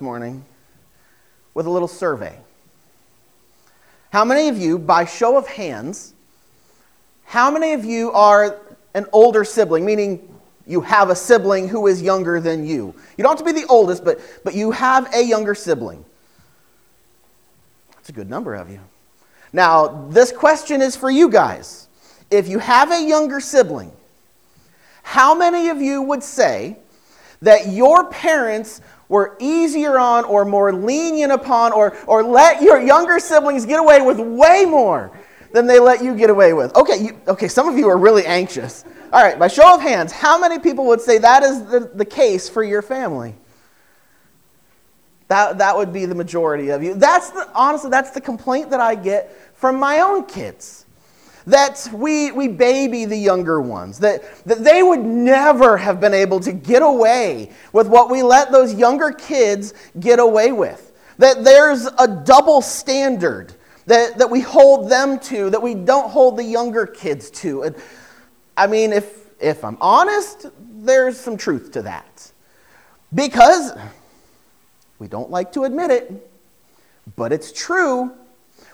morning with a little survey. How many of you, by show of hands, how many of you are an older sibling, meaning you have a sibling who is younger than you? You don't have to be the oldest, but, but you have a younger sibling. That's a good number of you. Now, this question is for you guys. If you have a younger sibling, how many of you would say that your parents were easier on or more lenient upon or, or let your younger siblings get away with way more than they let you get away with. Okay, you, okay, some of you are really anxious. All right, by show of hands, how many people would say that is the, the case for your family? That, that would be the majority of you. That's the, honestly, that's the complaint that I get from my own kids that we, we baby the younger ones, that, that they would never have been able to get away with what we let those younger kids get away with. That there's a double standard that, that we hold them to that we don't hold the younger kids to. And, I mean, if, if I'm honest, there's some truth to that. Because we don't like to admit it, but it's true.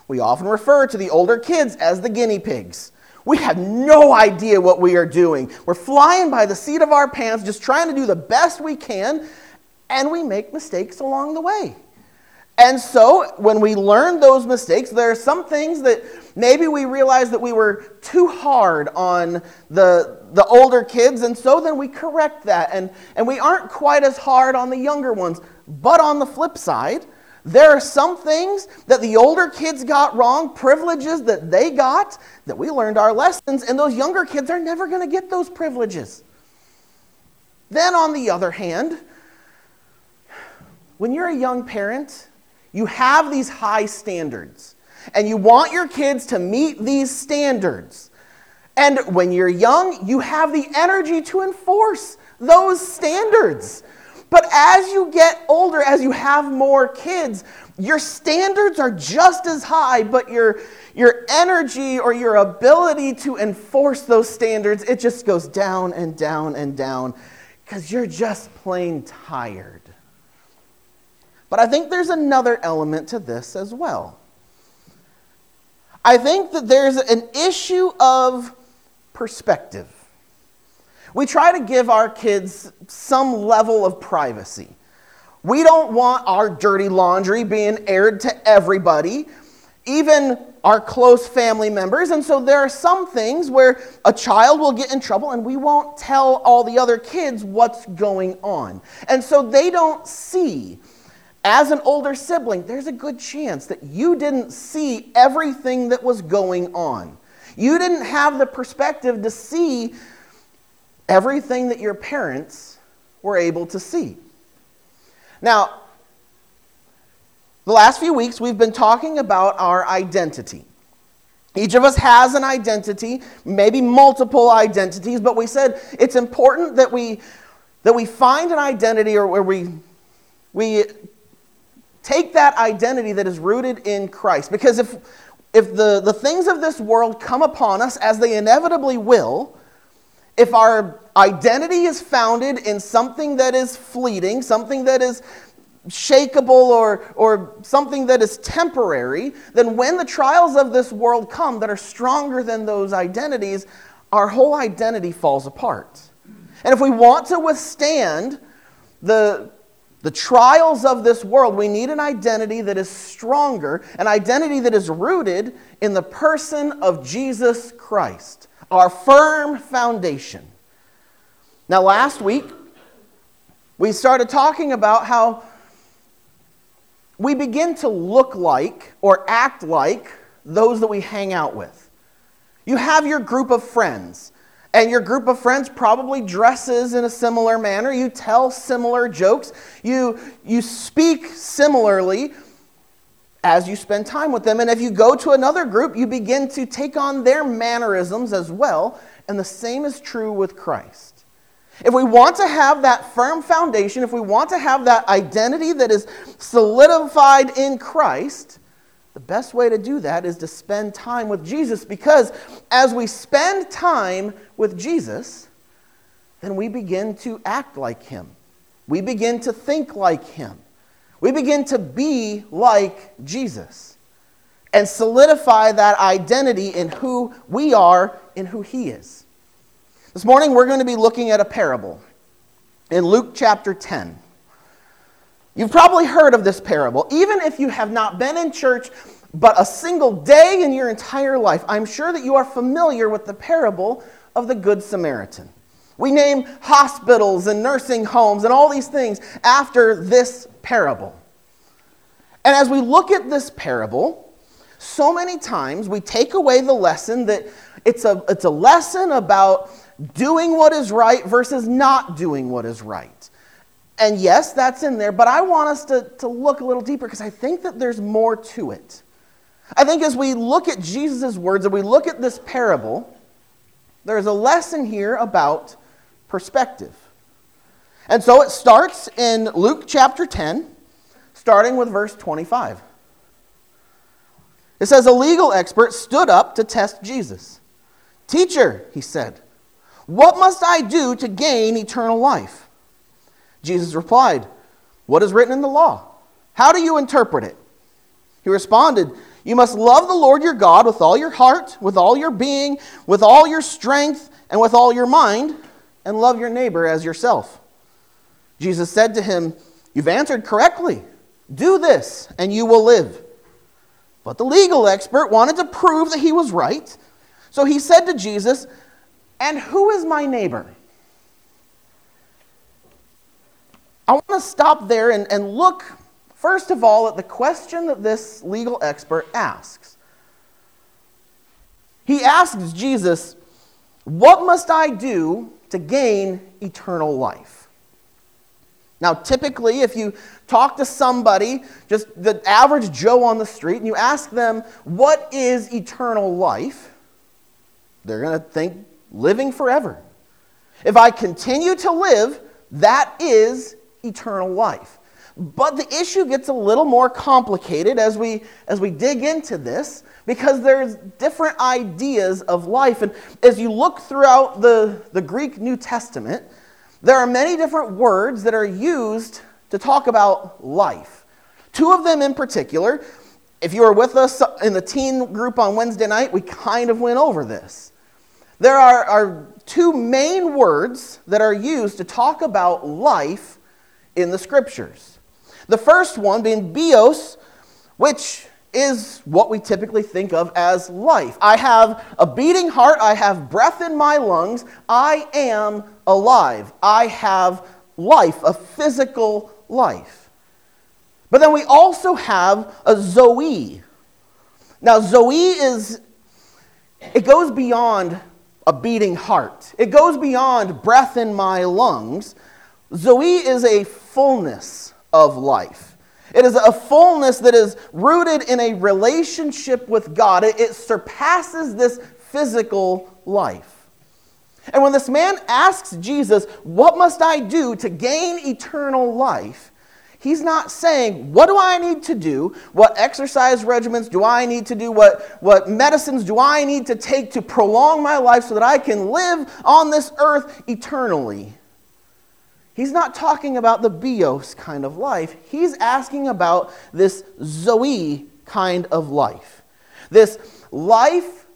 We often refer to the older kids as the guinea pigs. We have no idea what we are doing. We're flying by the seat of our pants, just trying to do the best we can, and we make mistakes along the way. And so, when we learn those mistakes, there are some things that maybe we realize that we were too hard on the, the older kids, and so then we correct that. And, and we aren't quite as hard on the younger ones. But on the flip side, there are some things that the older kids got wrong, privileges that they got, that we learned our lessons, and those younger kids are never going to get those privileges. Then, on the other hand, when you're a young parent, you have these high standards, and you want your kids to meet these standards. And when you're young, you have the energy to enforce those standards. But as you get older, as you have more kids, your standards are just as high, but your, your energy or your ability to enforce those standards, it just goes down and down and down because you're just plain tired. But I think there's another element to this as well. I think that there's an issue of perspective. We try to give our kids some level of privacy. We don't want our dirty laundry being aired to everybody, even our close family members. And so there are some things where a child will get in trouble and we won't tell all the other kids what's going on. And so they don't see. As an older sibling, there's a good chance that you didn't see everything that was going on. You didn't have the perspective to see everything that your parents were able to see. Now, the last few weeks we've been talking about our identity. Each of us has an identity, maybe multiple identities, but we said it's important that we that we find an identity or where we we take that identity that is rooted in Christ. Because if if the, the things of this world come upon us as they inevitably will, if our identity is founded in something that is fleeting, something that is shakable or, or something that is temporary, then when the trials of this world come that are stronger than those identities, our whole identity falls apart. And if we want to withstand the, the trials of this world, we need an identity that is stronger, an identity that is rooted in the person of Jesus Christ our firm foundation. Now, last week, we started talking about how we begin to look like or act like those that we hang out with. You have your group of friends, and your group of friends probably dresses in a similar manner. You tell similar jokes. You, you speak similarly as you spend time with them. And if you go to another group, you begin to take on their mannerisms as well. And the same is true with Christ. If we want to have that firm foundation, if we want to have that identity that is solidified in Christ, the best way to do that is to spend time with Jesus because as we spend time with Jesus, then we begin to act like him. we begin to think like him. We begin to be like Jesus and solidify that identity in who we are and who he is. This morning, we're going to be looking at a parable in Luke chapter 10. You've probably heard of this parable. Even if you have not been in church but a single day in your entire life, I'm sure that you are familiar with the parable of the Good Samaritan. We name hospitals and nursing homes and all these things after this parable. And as we look at this parable, so many times we take away the lesson that it's a, it's a lesson about doing what is right versus not doing what is right. And yes, that's in there, but I want us to, to look a little deeper because I think that there's more to it. I think as we look at Jesus' words and we look at this parable, there's a lesson here about perspective. And so it starts in Luke chapter 10, starting with verse 25. It says, A legal expert stood up to test Jesus. Teacher, he said, what must I do to gain eternal life? Jesus replied, What is written in the law? How do you interpret it? He responded, You must love the Lord your God with all your heart, with all your being, with all your strength, and with all your mind, and love your neighbor as yourself. Jesus said to him, You've answered correctly. Do this, and you will live. But the legal expert wanted to prove that he was right. So he said to Jesus, And who is my neighbor? I want to stop there and, and look, first of all, at the question that this legal expert asks. He asks Jesus, What must I do to gain eternal life? Now, typically, if you talk to somebody, just the average Joe on the street, and you ask them, What is eternal life? they're going to think living forever. If I continue to live, that is eternal life. But the issue gets a little more complicated as we, as we dig into this because there's different ideas of life. And as you look throughout the, the Greek New Testament, there are many different words that are used to talk about life. Two of them in particular, if you were with us in the teen group on Wednesday night, we kind of went over this. There are, are two main words that are used to talk about life in the scriptures. The first one being bios, which is what we typically think of as life. I have a beating heart, I have breath in my lungs, I am alive. I have life, a physical life. But then we also have a zoe. Now, zoe is, it goes beyond a beating heart, it goes beyond breath in my lungs. Zoe is a fullness of life. It is a fullness that is rooted in a relationship with God. It, surpasses this physical life. And when this man asks Jesus, What must I do to gain eternal life? He's not saying, What do I need to do? What exercise regimens do I need to do? What, what medicines do I need to take to prolong my life so that I can live on this earth eternally? He's not talking about the bios kind of life. He's asking about this Zoe kind of life. This life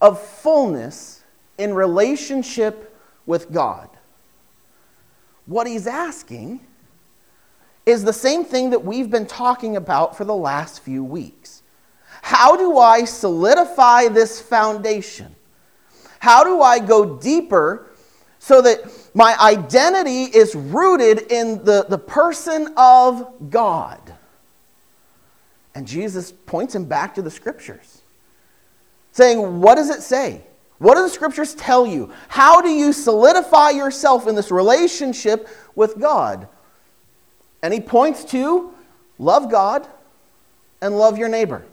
of fullness in relationship with God. What he's asking is the same thing that we've been talking about for the last few weeks. How do I solidify this foundation? How do I go deeper so that my identity is rooted in the, the person of God. And Jesus points him back to the scriptures, saying, What does it say? What do the scriptures tell you? How do you solidify yourself in this relationship with God? And he points to love God and love your neighbor.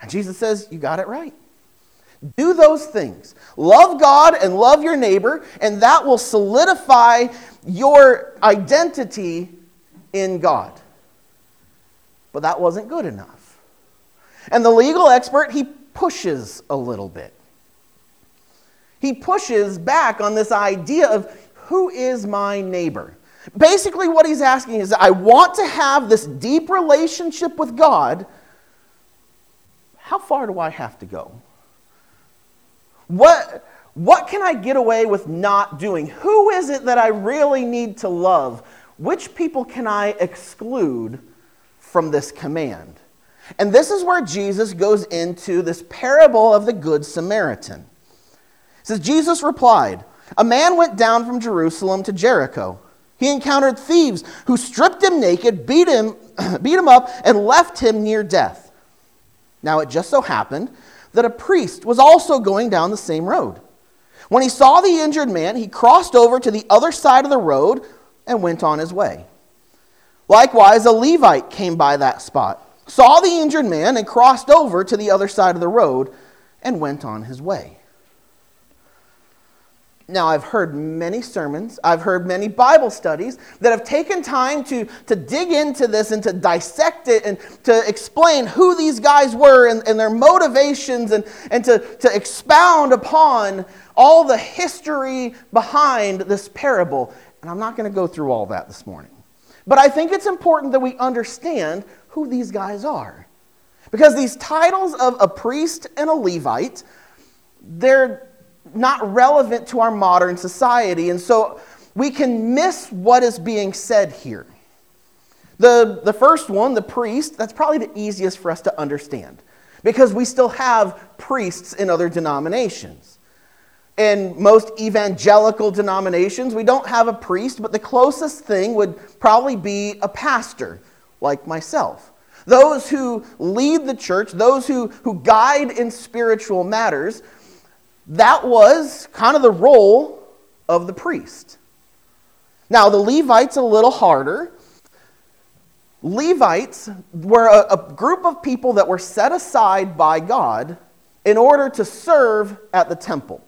And Jesus says, You got it right. Do those things. Love God and love your neighbor, and that will solidify your identity in God. But that wasn't good enough. And the legal expert, he pushes a little bit. He pushes back on this idea of who is my neighbor? Basically, what he's asking is I want to have this deep relationship with God. How far do I have to go? What, what can I get away with not doing? Who is it that I really need to love? Which people can I exclude from this command? And this is where Jesus goes into this parable of the Good Samaritan. It says, Jesus replied, A man went down from Jerusalem to Jericho. He encountered thieves who stripped him naked, beat him, beat him up, and left him near death. Now it just so happened that a priest was also going down the same road. When he saw the injured man, he crossed over to the other side of the road and went on his way. Likewise, a Levite came by that spot, saw the injured man, and crossed over to the other side of the road and went on his way. Now, I've heard many sermons, I've heard many Bible studies that have taken time to, to dig into this and to dissect it and to explain who these guys were and, and their motivations and, and to, to expound upon all the history behind this parable. And I'm not going to go through all that this morning. But I think it's important that we understand who these guys are. Because these titles of a priest and a Levite, they're not relevant to our modern society. And so we can miss what is being said here. The, the first one, the priest, that's probably the easiest for us to understand because we still have priests in other denominations. In most evangelical denominations, we don't have a priest, but the closest thing would probably be a pastor, like myself. Those who lead the church, those who, who guide in spiritual matters, that was kind of the role of the priest. Now, the Levites a little harder. Levites were a, a, group of people that were set aside by God in order to serve at the temple.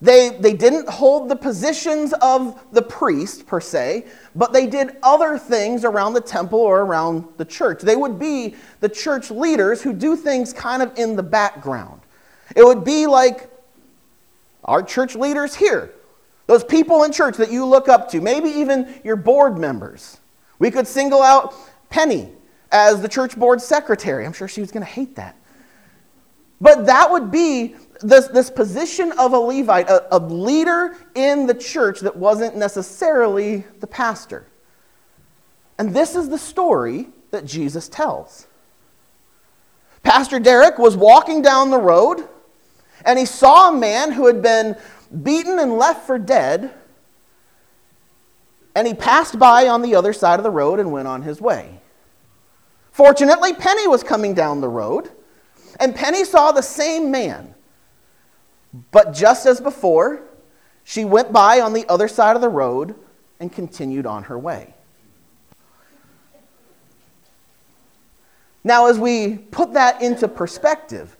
They, they didn't hold the positions of the priest, per se, but they did other things around the temple or around the church. They would be the church leaders who do things kind of in the background. It would be like our church leaders here, those people in church that you look up to, maybe even your board members. We could single out Penny as the church board secretary. I'm sure she was going to hate that. But that would be this, this position of a Levite, a, a leader in the church that wasn't necessarily the pastor. And this is the story that Jesus tells. Pastor Derek was walking down the road and he saw a man who had been beaten and left for dead. And he passed by on the other side of the road and went on his way. Fortunately, Penny was coming down the road, and Penny saw the same man. But just as before, she went by on the other side of the road and continued on her way. Now, as we put that into perspective,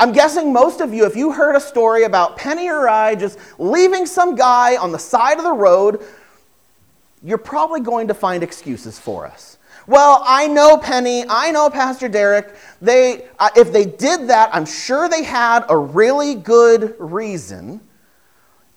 I'm guessing most of you, if you heard a story about Penny or I just leaving some guy on the side of the road, you're probably going to find excuses for us. Well, I know Penny, I know Pastor Derek. They, uh, if they did that, I'm sure they had a really good reason.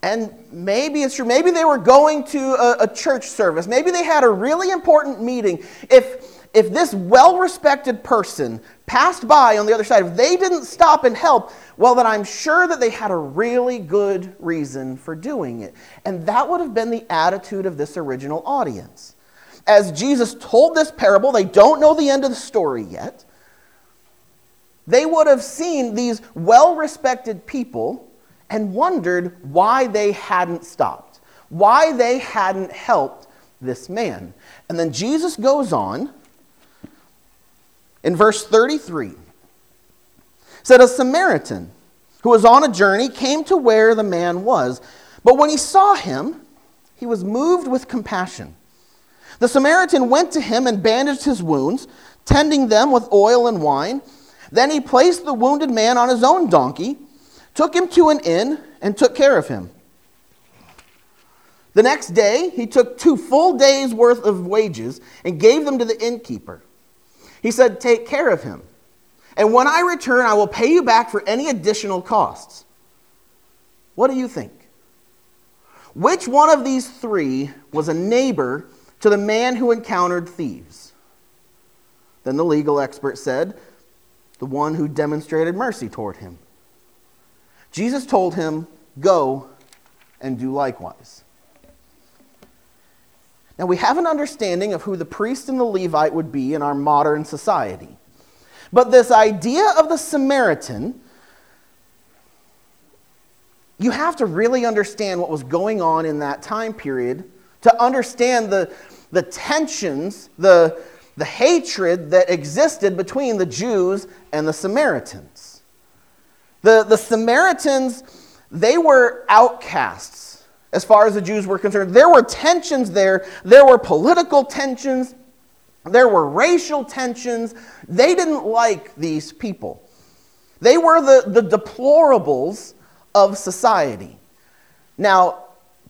And maybe it's true. Maybe they were going to a, a church service. Maybe they had a really important meeting. If if this well respected person passed by on the other side, if they didn't stop and help, well, then I'm sure that they had a really good reason for doing it. And that would have been the attitude of this original audience. As Jesus told this parable, they don't know the end of the story yet. They would have seen these well respected people and wondered why they hadn't stopped, why they hadn't helped this man. And then Jesus goes on in verse 33 said a Samaritan who was on a journey came to where the man was, but when he saw him, he was moved with compassion. The Samaritan went to him and bandaged his wounds, tending them with oil and wine. Then he placed the wounded man on his own donkey, took him to an inn, and took care of him. The next day, he took two full days' worth of wages and gave them to the innkeeper. He said, Take care of him. And when I return, I will pay you back for any additional costs. What do you think? Which one of these three was a neighbor to the man who encountered thieves? Then the legal expert said, The one who demonstrated mercy toward him. Jesus told him, Go and do likewise. Now, we have an understanding of who the priest and the Levite would be in our modern society. But this idea of the Samaritan you have to really understand what was going on in that time period to understand the, the tensions, the, the hatred that existed between the Jews and the Samaritans. The, the Samaritans, they were outcasts as far as the Jews were concerned. There were tensions there, there were political tensions, there were racial tensions. They didn't like these people. They were the, the deplorables of society. Now,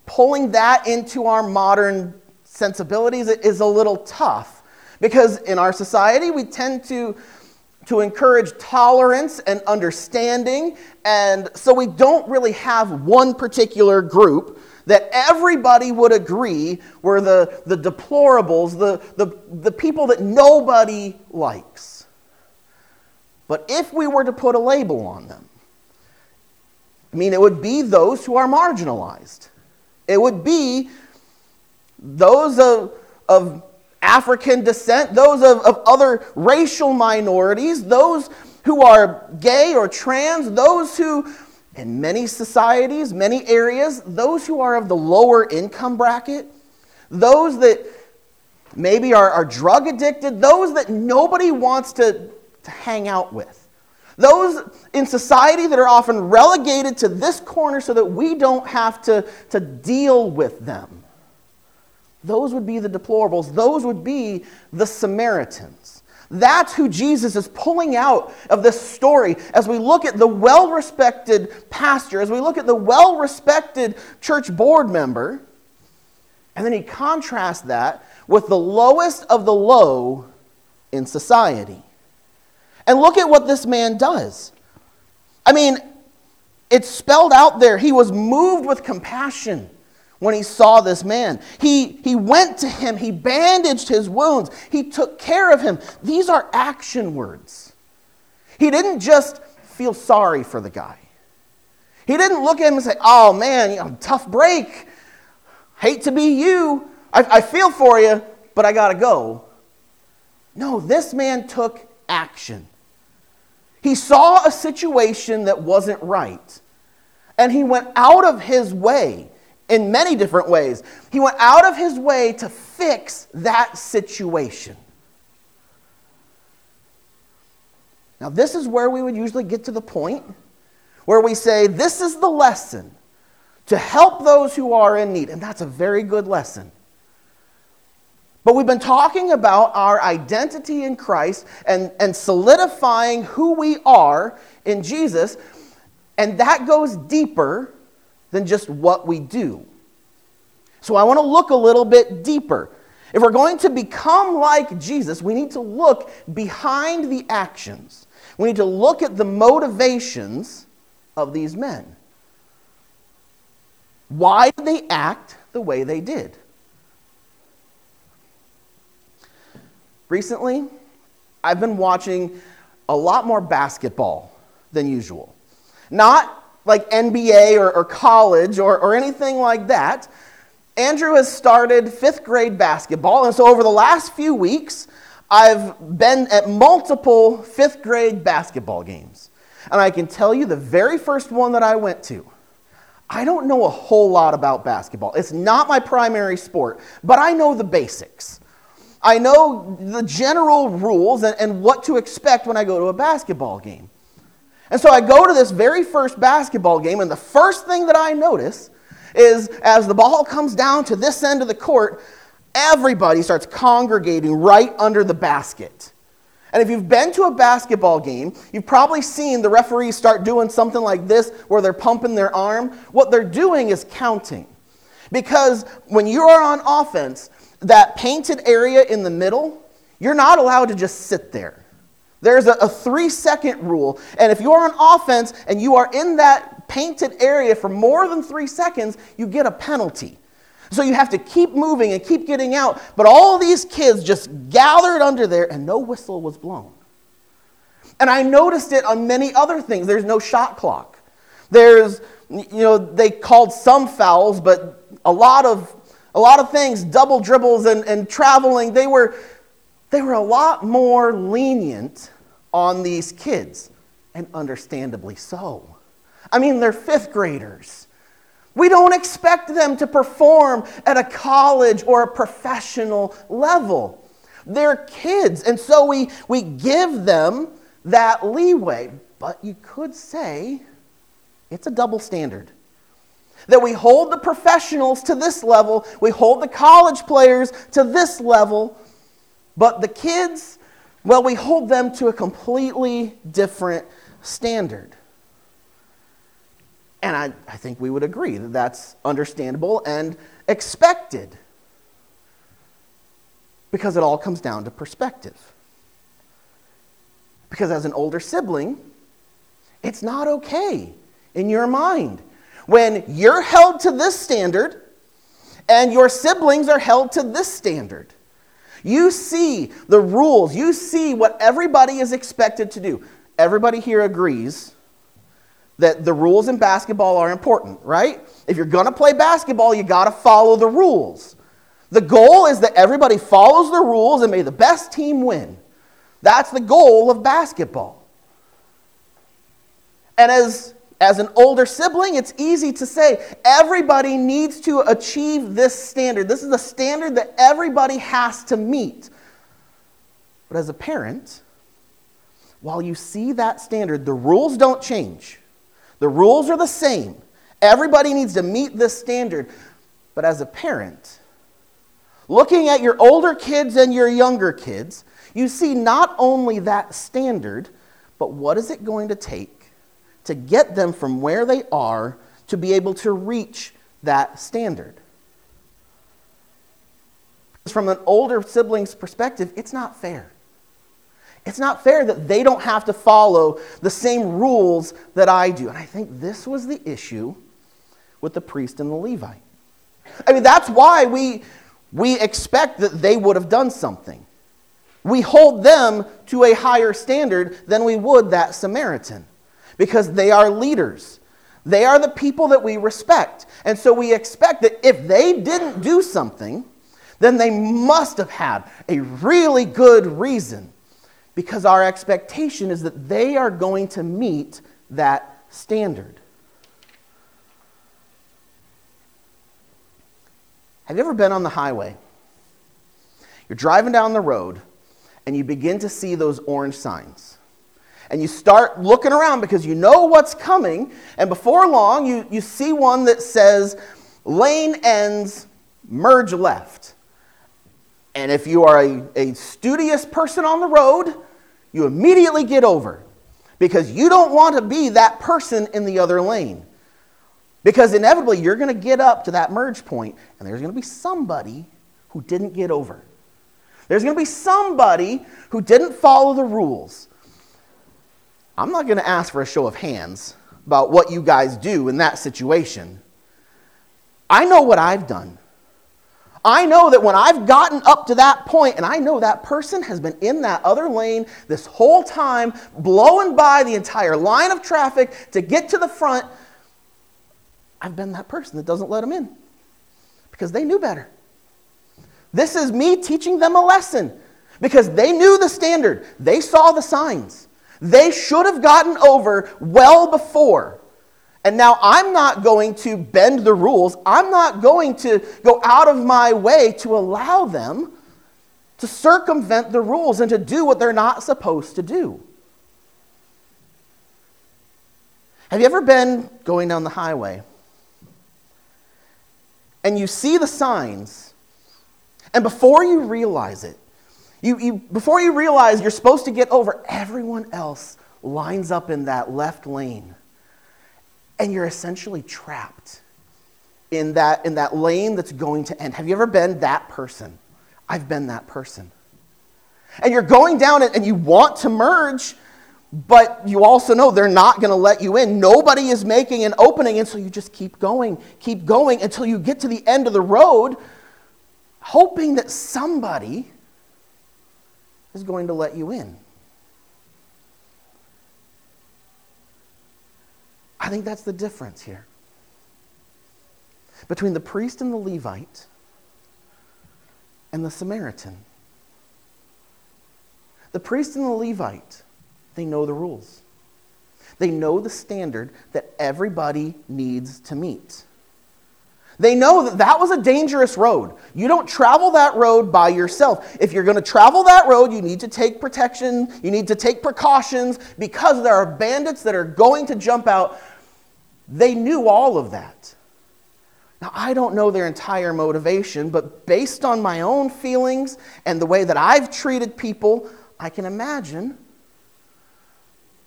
pulling that into our modern sensibilities is a little tough because in our society we tend to to encourage tolerance and understanding and so we don't really have one particular group that everybody would agree were the, the deplorables, the, the, the people that nobody likes. But if we were to put a label on them, I mean, it would be those who are marginalized. It would be those of, of African descent, those of, of other racial minorities, those who are gay or trans, those who, in many societies, many areas, those who are of the lower income bracket, those that maybe are, are drug addicted, those that nobody wants to, to hang out with. Those in society that are often relegated to this corner so that we don't have to, to deal with them. Those would be the deplorables. Those would be the Samaritans. That's who Jesus is pulling out of this story as we look at the well respected pastor, as we look at the well respected church board member. And then he contrasts that with the lowest of the low in society. And look at what this man does. I mean, it's spelled out there. He was moved with compassion when he saw this man. He, he went to him, he bandaged his wounds, he took care of him. These are action words. He didn't just feel sorry for the guy. He didn't look at him and say, Oh man, you know, tough break. Hate to be you. I, I feel for you, but I got to go. No, this man took action. He saw a situation that wasn't right. And he went out of his way in many different ways. He went out of his way to fix that situation. Now, this is where we would usually get to the point where we say, This is the lesson to help those who are in need. And that's a very good lesson. But we've been talking about our identity in Christ and, and solidifying who we are in Jesus, and that goes deeper than just what we do. So I want to look a little bit deeper. If we're going to become like Jesus, we need to look behind the actions. We need to look at the motivations of these men. Why did they act the way they did? Recently, I've been watching a lot more basketball than usual. Not like NBA or, or college or, or anything like that. Andrew has started fifth grade basketball, and so over the last few weeks, I've been at multiple fifth grade basketball games. And I can tell you the very first one that I went to, I don't know a whole lot about basketball. It's not my primary sport, but I know the basics. I know the general rules and, and what to expect when I go to a basketball game. And so I go to this very first basketball game, and the first thing that I notice is as the ball comes down to this end of the court, everybody starts congregating right under the basket. And if you've been to a basketball game, you've probably seen the referees start doing something like this where they're pumping their arm. What they're doing is counting. Because when you are on offense, that painted area in the middle, you're not allowed to just sit there. There's a, a three second rule. And if you're on offense and you are in that painted area for more than three seconds, you get a penalty. So you have to keep moving and keep getting out. But all these kids just gathered under there and no whistle was blown. And I noticed it on many other things. There's no shot clock. There's, you know, they called some fouls, but a lot of, a lot of things, double dribbles and, and traveling, they were, they were a lot more lenient on these kids. And understandably so. I mean, they're fifth graders. We don't expect them to perform at a college or a professional level. They're kids, and so we, we give them that leeway. But you could say it's a double standard. That we hold the professionals to this level, we hold the college players to this level, but the kids, well, we hold them to a completely different standard. And I, I think we would agree that that's understandable and expected because it all comes down to perspective. Because as an older sibling, it's not okay in your mind when you're held to this standard and your siblings are held to this standard. You see the rules, you see what everybody is expected to do. Everybody here agrees that the rules in basketball are important, right? If you're going to play basketball, you got to follow the rules. The goal is that everybody follows the rules and may the best team win. That's the goal of basketball. And as, as an older sibling, it's easy to say everybody needs to achieve this standard. This is a standard that everybody has to meet. But as a parent, while you see that standard, the rules don't change. The rules are the same. Everybody needs to meet this standard. But as a parent, looking at your older kids and your younger kids, you see not only that standard, but what is it going to take to get them from where they are to be able to reach that standard? From an older sibling's perspective, it's not fair. It's not fair that they don't have to follow the same rules that I do. And I think this was the issue with the priest and the Levite. I mean, that's why we, we expect that they would have done something. We hold them to a higher standard than we would that Samaritan because they are leaders. They are the people that we respect. And so we expect that if they didn't do something, then they must have had a really good reason because our expectation is that they are going to meet that standard. Have you ever been on the highway? You're driving down the road and you begin to see those orange signs. And you start looking around because you know what's coming. And before long, you, you see one that says, lane ends, merge left. And if you are a, a studious person on the road, you immediately get over because you don't want to be that person in the other lane. Because inevitably, you're going to get up to that merge point, and there's going to be somebody who didn't get over. There's going to be somebody who didn't follow the rules. I'm not going to ask for a show of hands about what you guys do in that situation. I know what I've done. I know that when I've gotten up to that point, and I know that person has been in that other lane this whole time, blowing by the entire line of traffic to get to the front, I've been that person that doesn't let them in because they knew better. This is me teaching them a lesson because they knew the standard, they saw the signs. They should have gotten over well before. And now I'm not going to bend the rules. I'm not going to go out of my way to allow them to circumvent the rules and to do what they're not supposed to do. Have you ever been going down the highway and you see the signs, and before you realize it, you, you, before you realize you're supposed to get over, everyone else lines up in that left lane and you're essentially trapped in that, in that lane that's going to end. Have you ever been that person? I've been that person. And you're going down and you want to merge, but you also know they're not going to let you in. Nobody is making an opening, and so you just keep going, keep going until you get to the end of the road, hoping that somebody is going to let you in. I think that's the difference here between the priest and the Levite and the Samaritan. The priest and the Levite, they know the rules. They know the standard that everybody needs to meet. They know that that was a dangerous road. You don't travel that road by yourself. If you're going to travel that road, you need to take protection, you need to take precautions because there are bandits that are going to jump out. They knew all of that. Now, I don't know their entire motivation, but based on my own feelings and the way that I've treated people, I can imagine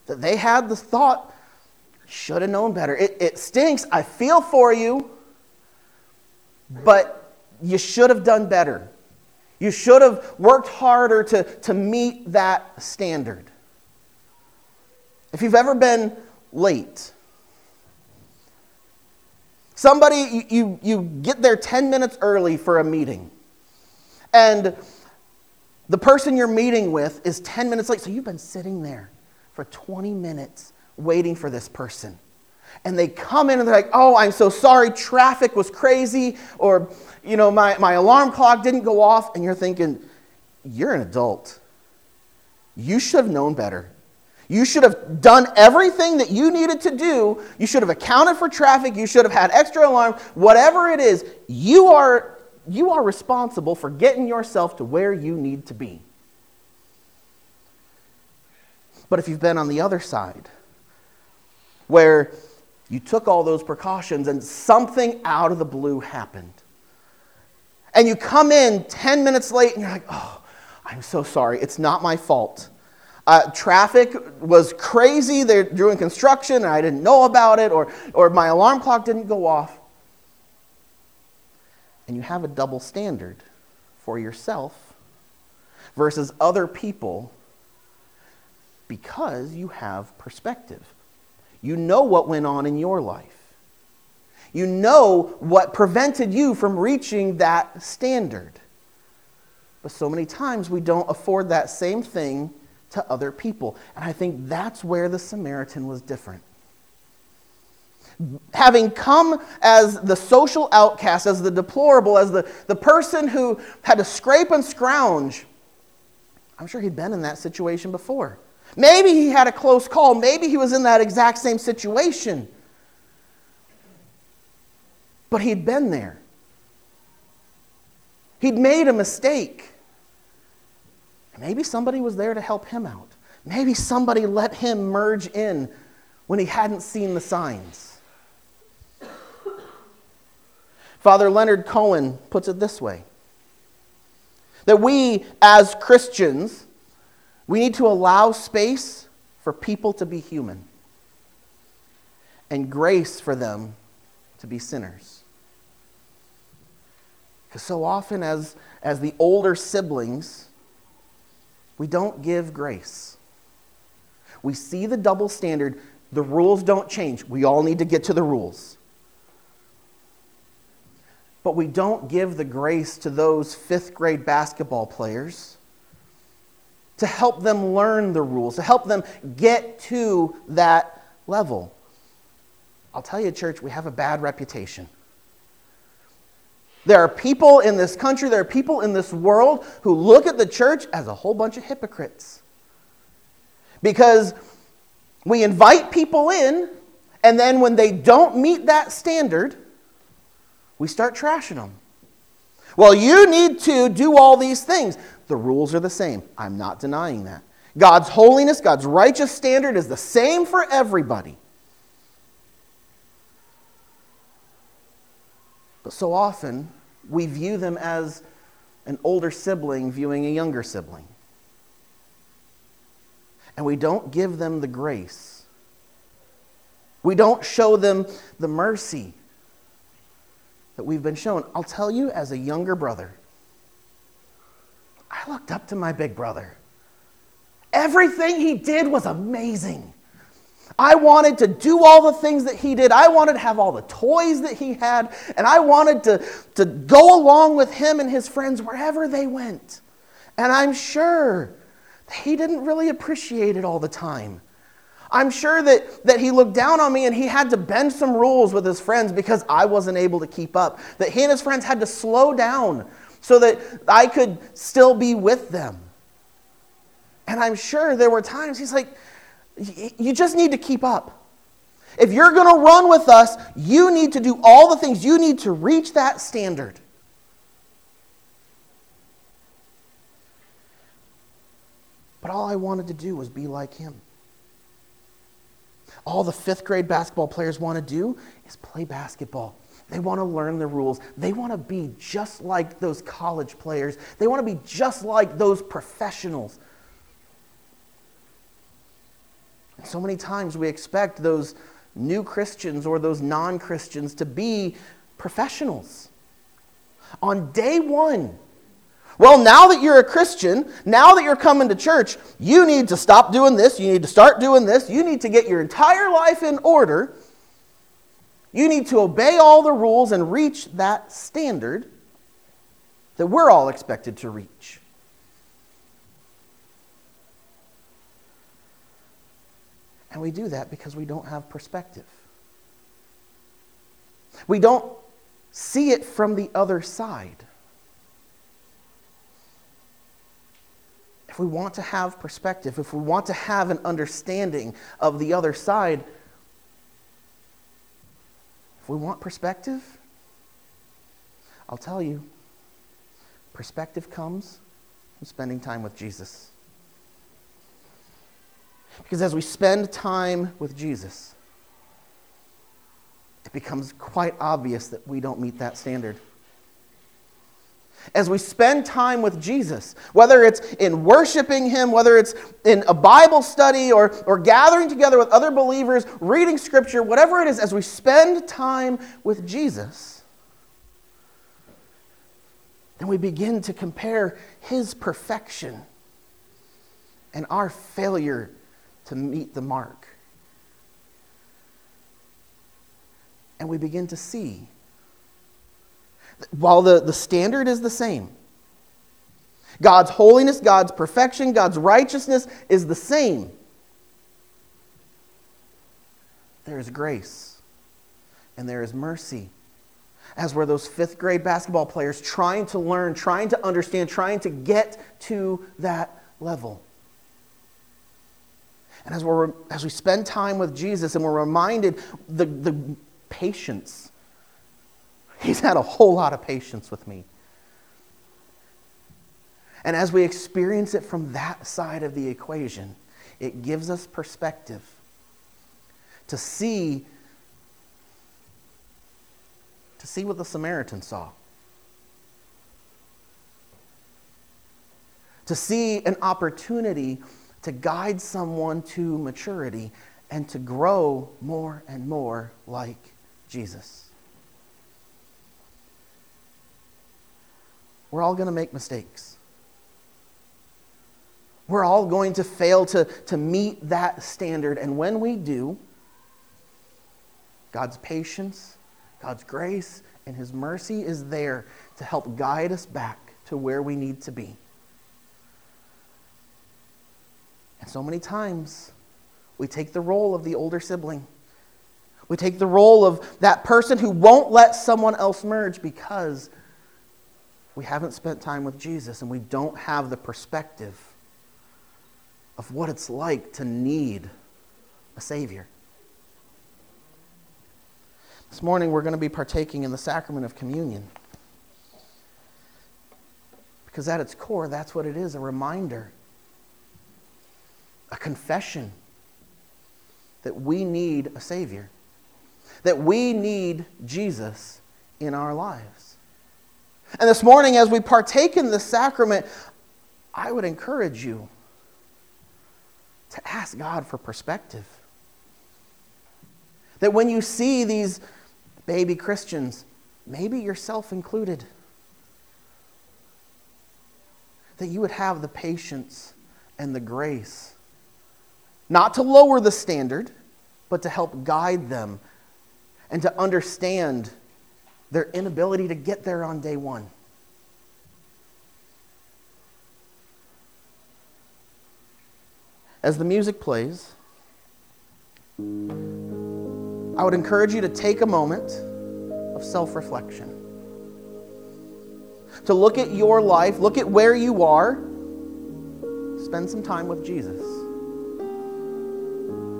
that they had the thought, should have known better. It, it stinks. I feel for you, but you should have done better. You should have worked harder to, to meet that standard. If you've ever been late, somebody, you, you, you get there 10 minutes early for a meeting, and the person you're meeting with is 10 minutes late. So you've been sitting there for 20 minutes waiting for this person. And they come in and they're like, oh, I'm so sorry, traffic was crazy, or, you know, my, my alarm clock didn't go off. And you're thinking, you're an adult. You should have known better. You should have done everything that you needed to do. You should have accounted for traffic. You should have had extra alarms. Whatever it is, you are you are responsible for getting yourself to where you need to be. But if you've been on the other side, where you took all those precautions and something out of the blue happened, and you come in 10 minutes late and you're like, oh, I'm so sorry, it's not my fault. Uh, traffic was crazy, they're doing construction and I didn't know about it, or, or my alarm clock didn't go off and you have a double standard for yourself versus other people because you have perspective. You know what went on in your life. You know what prevented you from reaching that standard. But so many times we don't afford that same thing to other people. And I think that's where the Samaritan was different having come as the social outcast, as the deplorable, as the, the person who had to scrape and scrounge, I'm sure he'd been in that situation before. Maybe he had a close call. Maybe he was in that exact same situation. But he'd been there. He'd made a mistake. Maybe somebody was there to help him out. Maybe somebody let him merge in when he hadn't seen the signs. Father Leonard Cohen puts it this way that we, as Christians, we need to allow space for people to be human and grace for them to be sinners. Because so often, as, as the older siblings, we don't give grace. We see the double standard. The rules don't change. We all need to get to the rules but we don't give the grace to those fifth grade basketball players to help them learn the rules, to help them get to that level. I'll tell you, church, we have a bad reputation. There are people in this country, there are people in this world who look at the church as a whole bunch of hypocrites. Because we invite people in, and then when they don't meet that standard, we start trashing them. Well, you need to do all these things. The rules are the same. I'm not denying that. God's holiness, God's righteous standard is the same for everybody. But so often, we view them as an older sibling viewing a younger sibling. And we don't give them the grace. We don't show them the mercy that we've been shown. I'll tell you, as a younger brother, I looked up to my big brother. everything he did was amazing. I wanted to do all the things that he did. I wanted to have all the toys that he had. And I wanted to, to go along with him and his friends wherever they went. And I'm sure he didn't really appreciate it all the time. I'm sure that, that he looked down on me and he had to bend some rules with his friends because I wasn't able to keep up. That he and his friends had to slow down so that I could still be with them. And I'm sure there were times he's like, you just need to keep up. If you're going to run with us, you need to do all the things. You need to reach that standard. But all I wanted to do was be like him. All the fifth grade basketball players want to do is play basketball. They want to learn the rules. They want to be just like those college players. They want to be just like those professionals. And so many times we expect those new Christians or those non Christians to be professionals. On day one, well, now that you're a Christian, now that you're coming to church, you need to stop doing this, you need to start doing this, you need to get your entire life in order. You need to obey all the rules and reach that standard that we're all expected to reach. And we do that because we don't have perspective. We don't see it from the other side. If we want to have perspective, if we want to have an understanding of the other side, if we want perspective, I'll tell you, perspective comes from spending time with Jesus. Because as we spend time with Jesus, it becomes quite obvious that we don't meet that standard. As we spend time with Jesus, whether it's in worshiping Him, whether it's in a Bible study or, or gathering together with other believers, reading Scripture, whatever it is, as we spend time with Jesus, then we begin to compare His perfection and our failure to meet the mark. And we begin to see, while the, the standard is the same, God's holiness, God's perfection, God's righteousness is the same. There is grace and there is mercy. As were those fifth grade basketball players trying to learn, trying to understand, trying to get to that level. And as, we're, as we spend time with Jesus and we're reminded the, the patience, He's had a whole lot of patience with me. And as we experience it from that side of the equation, it gives us perspective to see to see what the Samaritan saw. To see an opportunity to guide someone to maturity and to grow more and more like Jesus. We're all going to make mistakes. We're all going to fail to, to meet that standard. And when we do, God's patience, God's grace, and His mercy is there to help guide us back to where we need to be. And so many times, we take the role of the older sibling. We take the role of that person who won't let someone else merge because we haven't spent time with Jesus and we don't have the perspective of what it's like to need a Savior. This morning, we're going to be partaking in the sacrament of communion. Because at its core, that's what it is a reminder a confession that we need a Savior, that we need Jesus in our lives. And this morning, as we partake in the sacrament, I would encourage you to ask God for perspective. That when you see these baby Christians, maybe yourself included, that you would have the patience and the grace not to lower the standard, but to help guide them and to understand their inability to get there on day one. As the music plays, I would encourage you to take a moment of self reflection. To look at your life, look at where you are, spend some time with Jesus.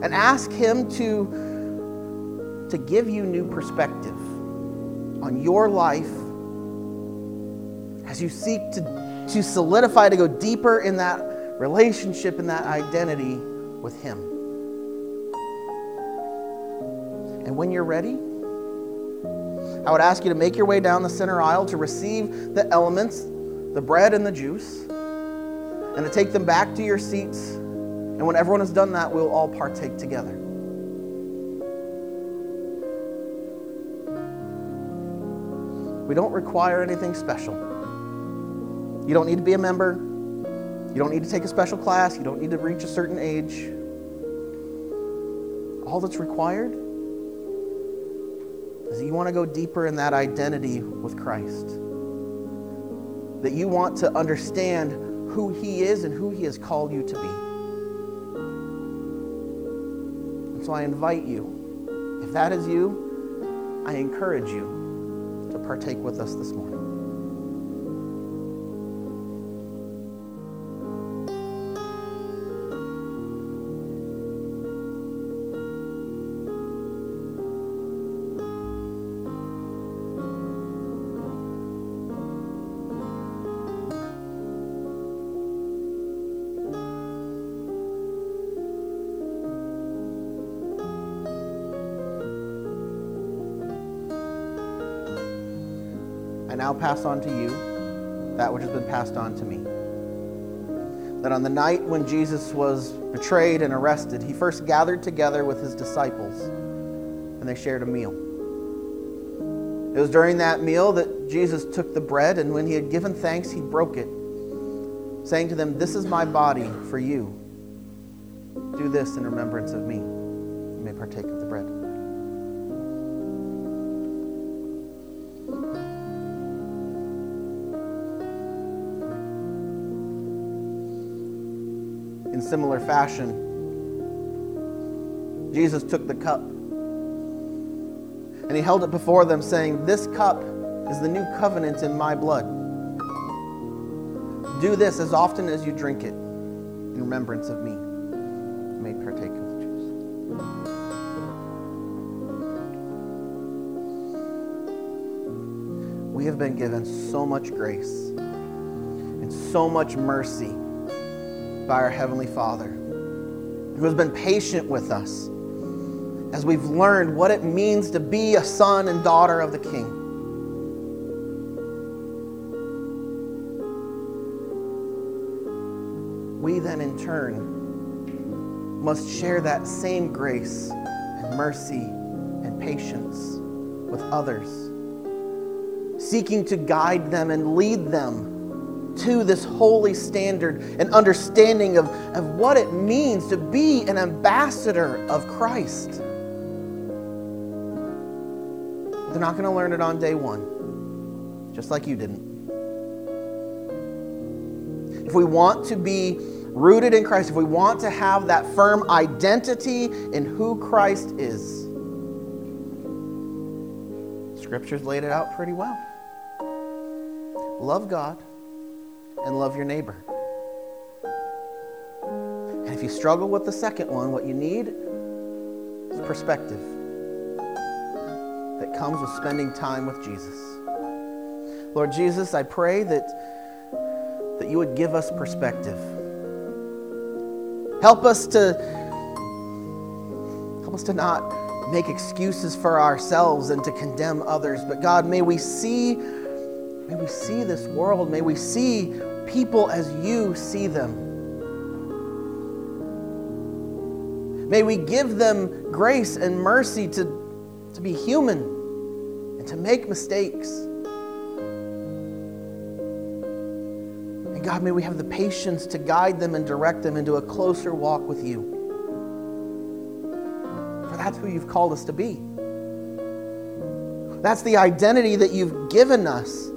And ask Him to, to give you new perspective on your life as you seek to, to solidify, to go deeper in that relationship and that identity with Him. And when you're ready, I would ask you to make your way down the center aisle to receive the elements, the bread and the juice, and to take them back to your seats. And when everyone has done that, we'll all partake together. We don't require anything special. You don't need to be a member. You don't need to take a special class. You don't need to reach a certain age. All that's required is that you want to go deeper in that identity with Christ. That you want to understand who He is and who He has called you to be. And so I invite you, if that is you, I encourage you partake with us this morning. I now pass on to you that which has been passed on to me. That on the night when Jesus was betrayed and arrested, he first gathered together with his disciples and they shared a meal. It was during that meal that Jesus took the bread, and when he had given thanks, he broke it, saying to them, This is my body for you. Do this in remembrance of me. You may partake of the bread. Similar fashion, Jesus took the cup and he held it before them, saying, This cup is the new covenant in my blood. Do this as often as you drink it in remembrance of me. You may partake of the juice. We have been given so much grace and so much mercy by our Heavenly Father, who has been patient with us as we've learned what it means to be a son and daughter of the King. We then, in turn, must share that same grace and mercy and patience with others, seeking to guide them and lead them to this holy standard and understanding of, of what it means to be an ambassador of Christ. They're not going to learn it on day one, just like you didn't. If we want to be rooted in Christ, if we want to have that firm identity in who Christ is, Scripture's laid it out pretty well. Love God and love your neighbor. And if you struggle with the second one, what you need is perspective that comes with spending time with Jesus. Lord Jesus, I pray that, that you would give us perspective. Help us to help us to not make excuses for ourselves and to condemn others, but God, may we see may we see this world, may we see people as you see them. May we give them grace and mercy to, to be human and to make mistakes. And God, may we have the patience to guide them and direct them into a closer walk with you. For that's who you've called us to be. That's the identity that you've given us.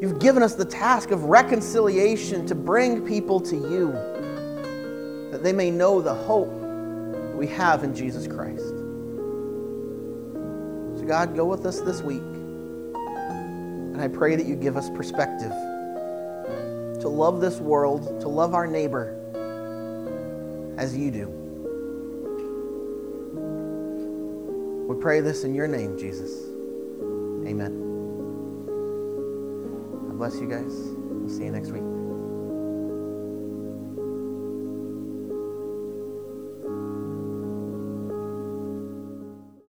You've given us the task of reconciliation to bring people to you, that they may know the hope that we have in Jesus Christ. So, God, go with us this week. And I pray that you give us perspective to love this world, to love our neighbor as you do. We pray this in your name, Jesus. Amen. Bless you guys. We'll see you next week.